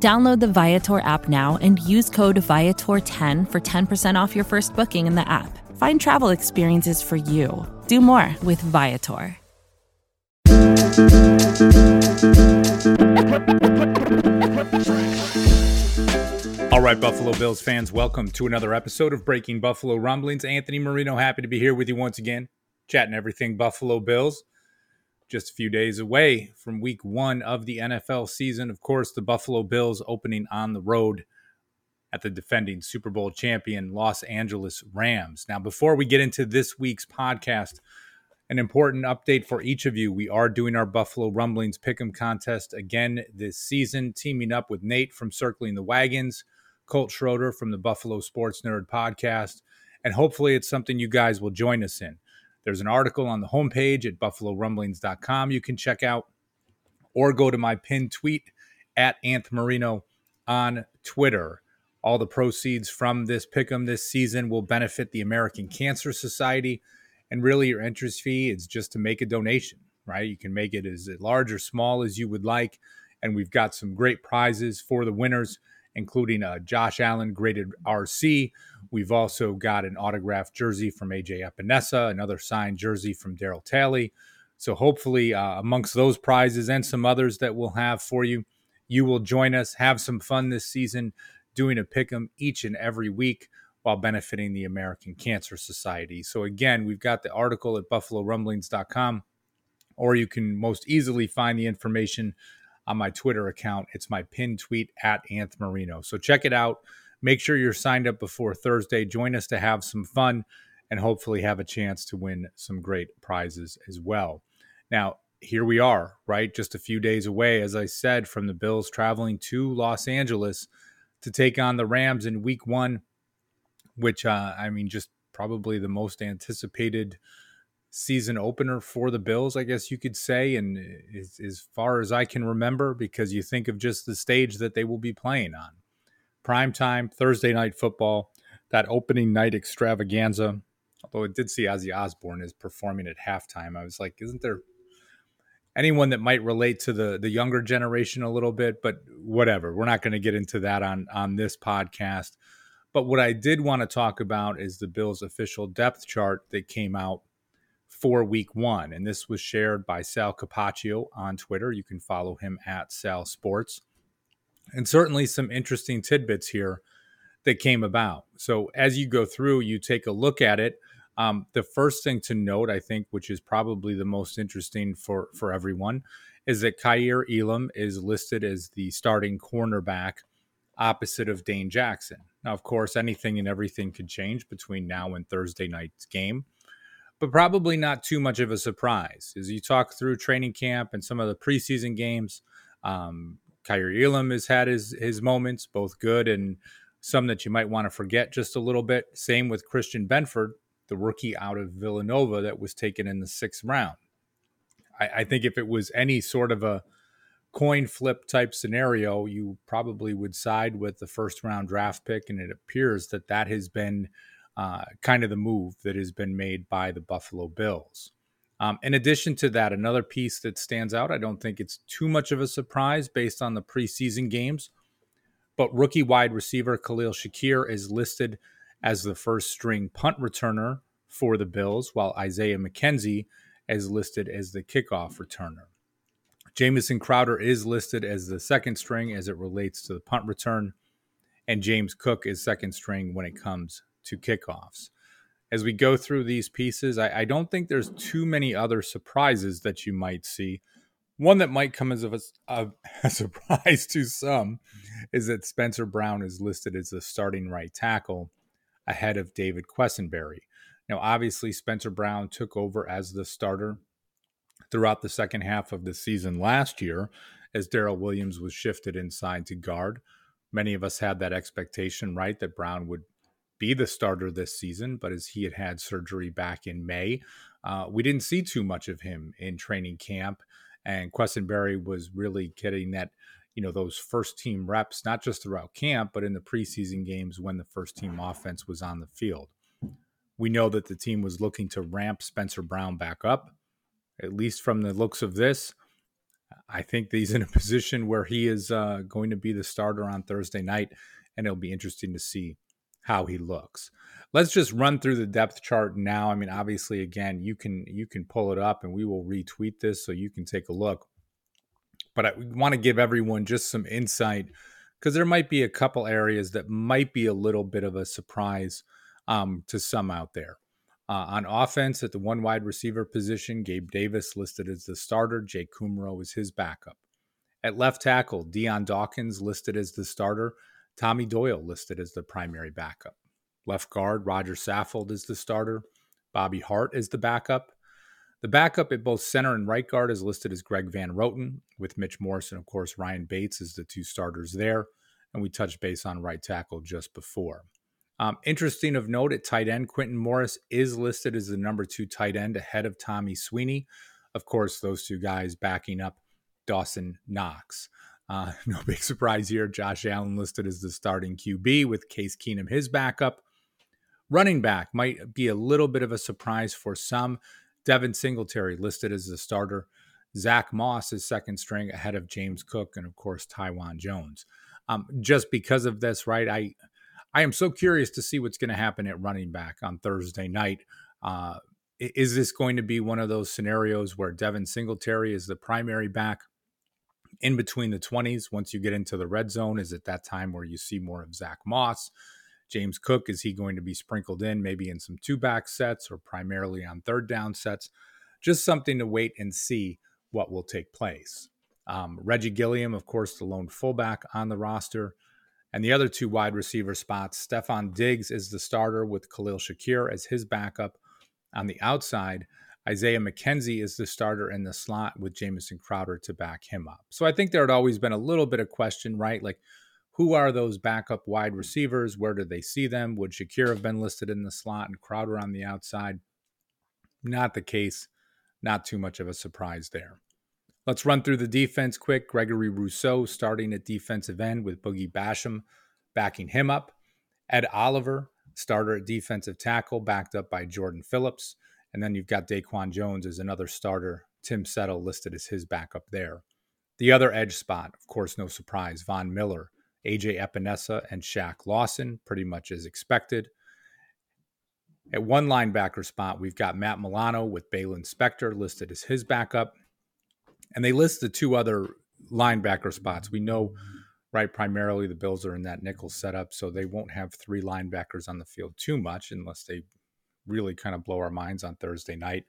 Download the Viator app now and use code Viator10 for 10% off your first booking in the app. Find travel experiences for you. Do more with Viator. All right, Buffalo Bills fans, welcome to another episode of Breaking Buffalo Rumblings. Anthony Marino, happy to be here with you once again, chatting everything Buffalo Bills just a few days away from week one of the NFL season. Of course, the Buffalo Bills opening on the road at the defending Super Bowl champion Los Angeles Rams. Now, before we get into this week's podcast, an important update for each of you. We are doing our Buffalo Rumblings Pick'em contest again this season, teaming up with Nate from Circling the Wagons, Colt Schroeder from the Buffalo Sports Nerd podcast, and hopefully it's something you guys will join us in. There's an article on the homepage at buffalorumblings.com you can check out, or go to my pinned tweet at Anth Marino on Twitter. All the proceeds from this pick'em this season will benefit the American Cancer Society. And really, your interest fee is just to make a donation, right? You can make it as large or small as you would like. And we've got some great prizes for the winners including a Josh Allen graded RC. We've also got an autographed jersey from AJ Epenesa, another signed jersey from Daryl Talley. So hopefully, uh, amongst those prizes and some others that we'll have for you, you will join us, have some fun this season, doing a pick 'em each and every week while benefiting the American Cancer Society. So again, we've got the article at buffalorumblings.com, or you can most easily find the information on my Twitter account. It's my pinned tweet at Anth Marino. So check it out. Make sure you're signed up before Thursday. Join us to have some fun and hopefully have a chance to win some great prizes as well. Now, here we are, right? Just a few days away, as I said, from the Bills traveling to Los Angeles to take on the Rams in week one, which, uh, I mean, just probably the most anticipated season opener for the Bills, I guess you could say, and as, as, far as I can remember, because you think of just the stage that they will be playing on. Prime time, Thursday night football, that opening night extravaganza. Although it did see Ozzy Osbourne is performing at halftime, I was like, isn't there anyone that might relate to the the younger generation a little bit? But whatever, we're not going to get into that on on this podcast. But what I did want to talk about is the Bills' official depth chart that came out for week one. And this was shared by Sal Capaccio on Twitter. You can follow him at Sal Sports. And certainly some interesting tidbits here that came about. So as you go through, you take a look at it. Um, the first thing to note, I think, which is probably the most interesting for, for everyone, is that Kaiir Elam is listed as the starting cornerback opposite of Dane Jackson. Now, of course, anything and everything could change between now and Thursday night's game but probably not too much of a surprise. As you talk through training camp and some of the preseason games, um, Kaiir Elam has had his his moments, both good and some that you might want to forget just a little bit. Same with Christian Benford, the rookie out of Villanova that was taken in the sixth round. I, I think if it was any sort of a coin flip type scenario, you probably would side with the first round draft pick, and it appears that that has been uh, kind of the move that has been made by the Buffalo Bills. Um, in addition to that, another piece that stands out, I don't think it's too much of a surprise based on the preseason games, but rookie wide receiver Khalil Shakir is listed as the first string punt returner for the Bills, while Isaiah McKenzie is listed as the kickoff returner. Jamison Crowder is listed as the second string as it relates to the punt return, and James Cook is second string when it comes to kickoffs. As we go through these pieces, I, I don't think there's too many other surprises that you might see. One that might come as a, a, a, surprise to some is that Spencer Brown is listed as the starting right tackle ahead of David Quessenberry. Now, obviously, Spencer Brown took over as the starter throughout the second half of the season last year as Daryl Williams was shifted inside to guard. Many of us had that expectation, right, that Brown would be the starter this season, but as he had had surgery back in May, uh, we didn't see too much of him in training camp. And Quessenberry was really getting that, you know, those first team reps, not just throughout camp, but in the preseason games when the first team offense was on the field. We know that the team was looking to ramp Spencer Brown back up, at least from the looks of this. I think he's in a position where he is uh, going to be the starter on Thursday night, and it'll be interesting to see how he looks. Let's just run through the depth chart now. I mean, obviously, again, you can you can pull it up, and we will retweet this so you can take a look. But I want to give everyone just some insight because there might be a couple areas that might be a little bit of a surprise um, to some out there. Uh, on offense, at the one wide receiver position, Gabe Davis listed as the starter. Jake Kumerow is his backup. At left tackle, Dion Dawkins listed as the starter. Tommy Doyle listed as the primary backup. Left guard, Roger Saffold is the starter. Bobby Hart is the backup. The backup at both center and right guard is listed as Greg Van Roten, with Mitch Morrison, of course, Ryan Bates as the two starters there. And we touched base on right tackle just before. Um, interesting of note at tight end, Quintin Morris is listed as the number two tight end ahead of Tommy Sweeney. Of course, those two guys backing up Dawson Knox. Uh, no big surprise here. Josh Allen listed as the starting QB with Case Keenum his backup. Running back might be a little bit of a surprise for some. Devin Singletary listed as the starter. Zach Moss is second string ahead of James Cook and of course Taiwan Jones. Um, just because of this, right? I I am so curious to see what's going to happen at running back on Thursday night. Uh, is this going to be one of those scenarios where Devin Singletary is the primary back in between the 20s? Once you get into the red zone, is it that time where you see more of Zach Moss? James Cook, is he going to be sprinkled in maybe in some two back sets or primarily on third down sets? Just something to wait and see what will take place. Um, Reggie Gilliam, of course, the lone fullback on the roster. And the other two wide receiver spots, Stefon Diggs is the starter with Khalil Shakir as his backup. On the outside, Isaiah McKenzie is the starter in the slot with Jamison Crowder to back him up. So I think there had always been a little bit of question, right? Like, who are those backup wide receivers? Where do they see them? Would Shakir have been listed in the slot and Crowder on the outside? Not the case. Not too much of a surprise there. Let's run through the defense quick. Gregory Rousseau starting at defensive end with Boogie Basham backing him up. Ed Oliver, starter at defensive tackle, backed up by Jordan Phillips. And then you've got Daquan Jones as another starter. Tim Settle listed as his backup there. The other edge spot, of course, no surprise, Von Miller, AJ Epenesa, and Shaq Lawson, pretty much as expected. At one linebacker spot, we've got Matt Milano with Baylon Spector listed as his backup. And they list the two other linebacker spots. We know, right, primarily the Bills are in that nickel setup, so they won't have three linebackers on the field too much unless they really kind of blow our minds on Thursday night.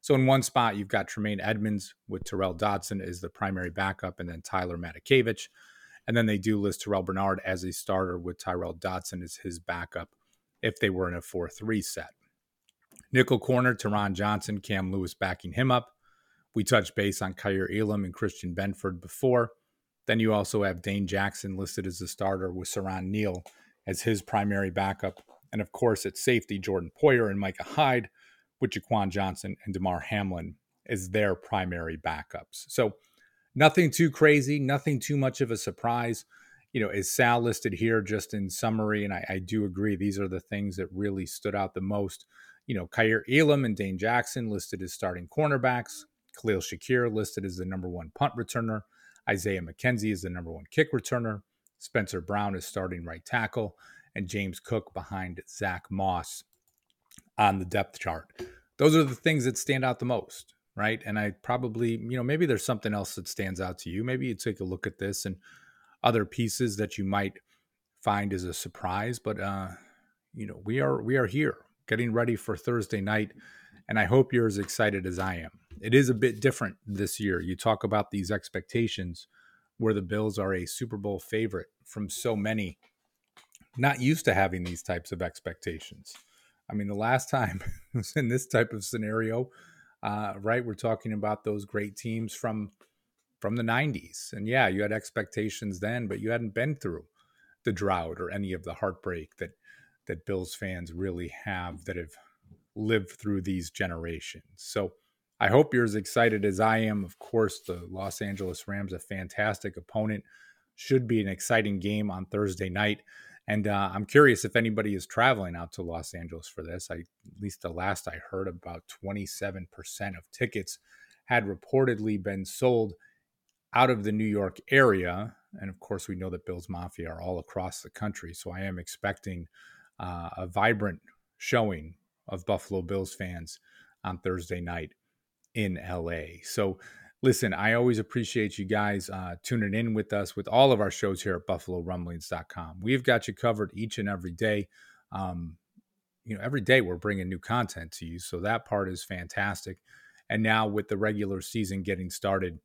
So in one spot, you've got Tremaine Edmunds with Tyrel Dodson as the primary backup, and then Tyler Matakevich. And then they do list Terrel Bernard as a starter with Tyrel Dodson as his backup if they were in a 4 3 set. Nickel corner, Taron Johnson, Cam Lewis backing him up. We touched base on Kaiir Elam and Christian Benford before. Then you also have Dane Jackson listed as the starter with Siran Neal as his primary backup. And of course, at safety, Jordan Poyer and Micah Hyde with Jaquan Johnson and Damar Hamlin as their primary backups. So nothing too crazy, nothing too much of a surprise. You know, is Sal listed here just in summary? And I, I do agree, these are the things that really stood out the most. You know, Kaiir Elam and Dane Jackson listed as starting cornerbacks. Khalil Shakir listed as the number one punt returner. Isaiah McKenzie is the number one kick returner. Spencer Brown is starting right tackle. And James Cook behind Zach Moss on the depth chart. Those are the things that stand out the most, right? And I probably, you know, maybe there's something else that stands out to you. Maybe you take a look at this and other pieces that you might find as a surprise. But uh, you know, we are we are here getting ready for Thursday night and I hope you're as excited as I am. It is a bit different this year. You talk about these expectations where the Bills are a Super Bowl favorite from so many, not used to having these types of expectations. I mean, the last time was in this type of scenario, uh, right? We're talking about those great teams from from the 90s. And yeah, you had expectations then, but you hadn't been through the drought or any of the heartbreak that that Bills fans really have that have lived through these generations. So I hope you're as excited as I am. Of course, the Los Angeles Rams, a fantastic opponent, should be an exciting game on Thursday night. And uh, I'm curious if anybody is traveling out to Los Angeles for this. I, at least the last I heard, about 27% of tickets had reportedly been sold out of the New York area. And of course, we know that Bills Mafia are all across the country. So I am expecting uh, a vibrant showing of Buffalo Bills fans on Thursday night in LA. So listen, I always appreciate you guys uh, tuning in with us with all of our shows here at BuffaloRumblings.com. We've got you covered each and every day. Um, you know, every day we're bringing new content to you. So that part is fantastic. And now with the regular season getting started,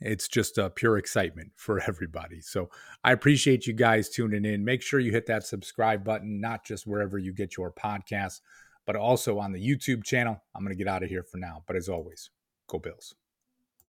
it's just a pure excitement for everybody. So I appreciate you guys tuning in. Make sure you hit that subscribe button, not just wherever you get your podcasts, but also on the YouTube channel. I'm going to get out of here for now. But as always, go Bills.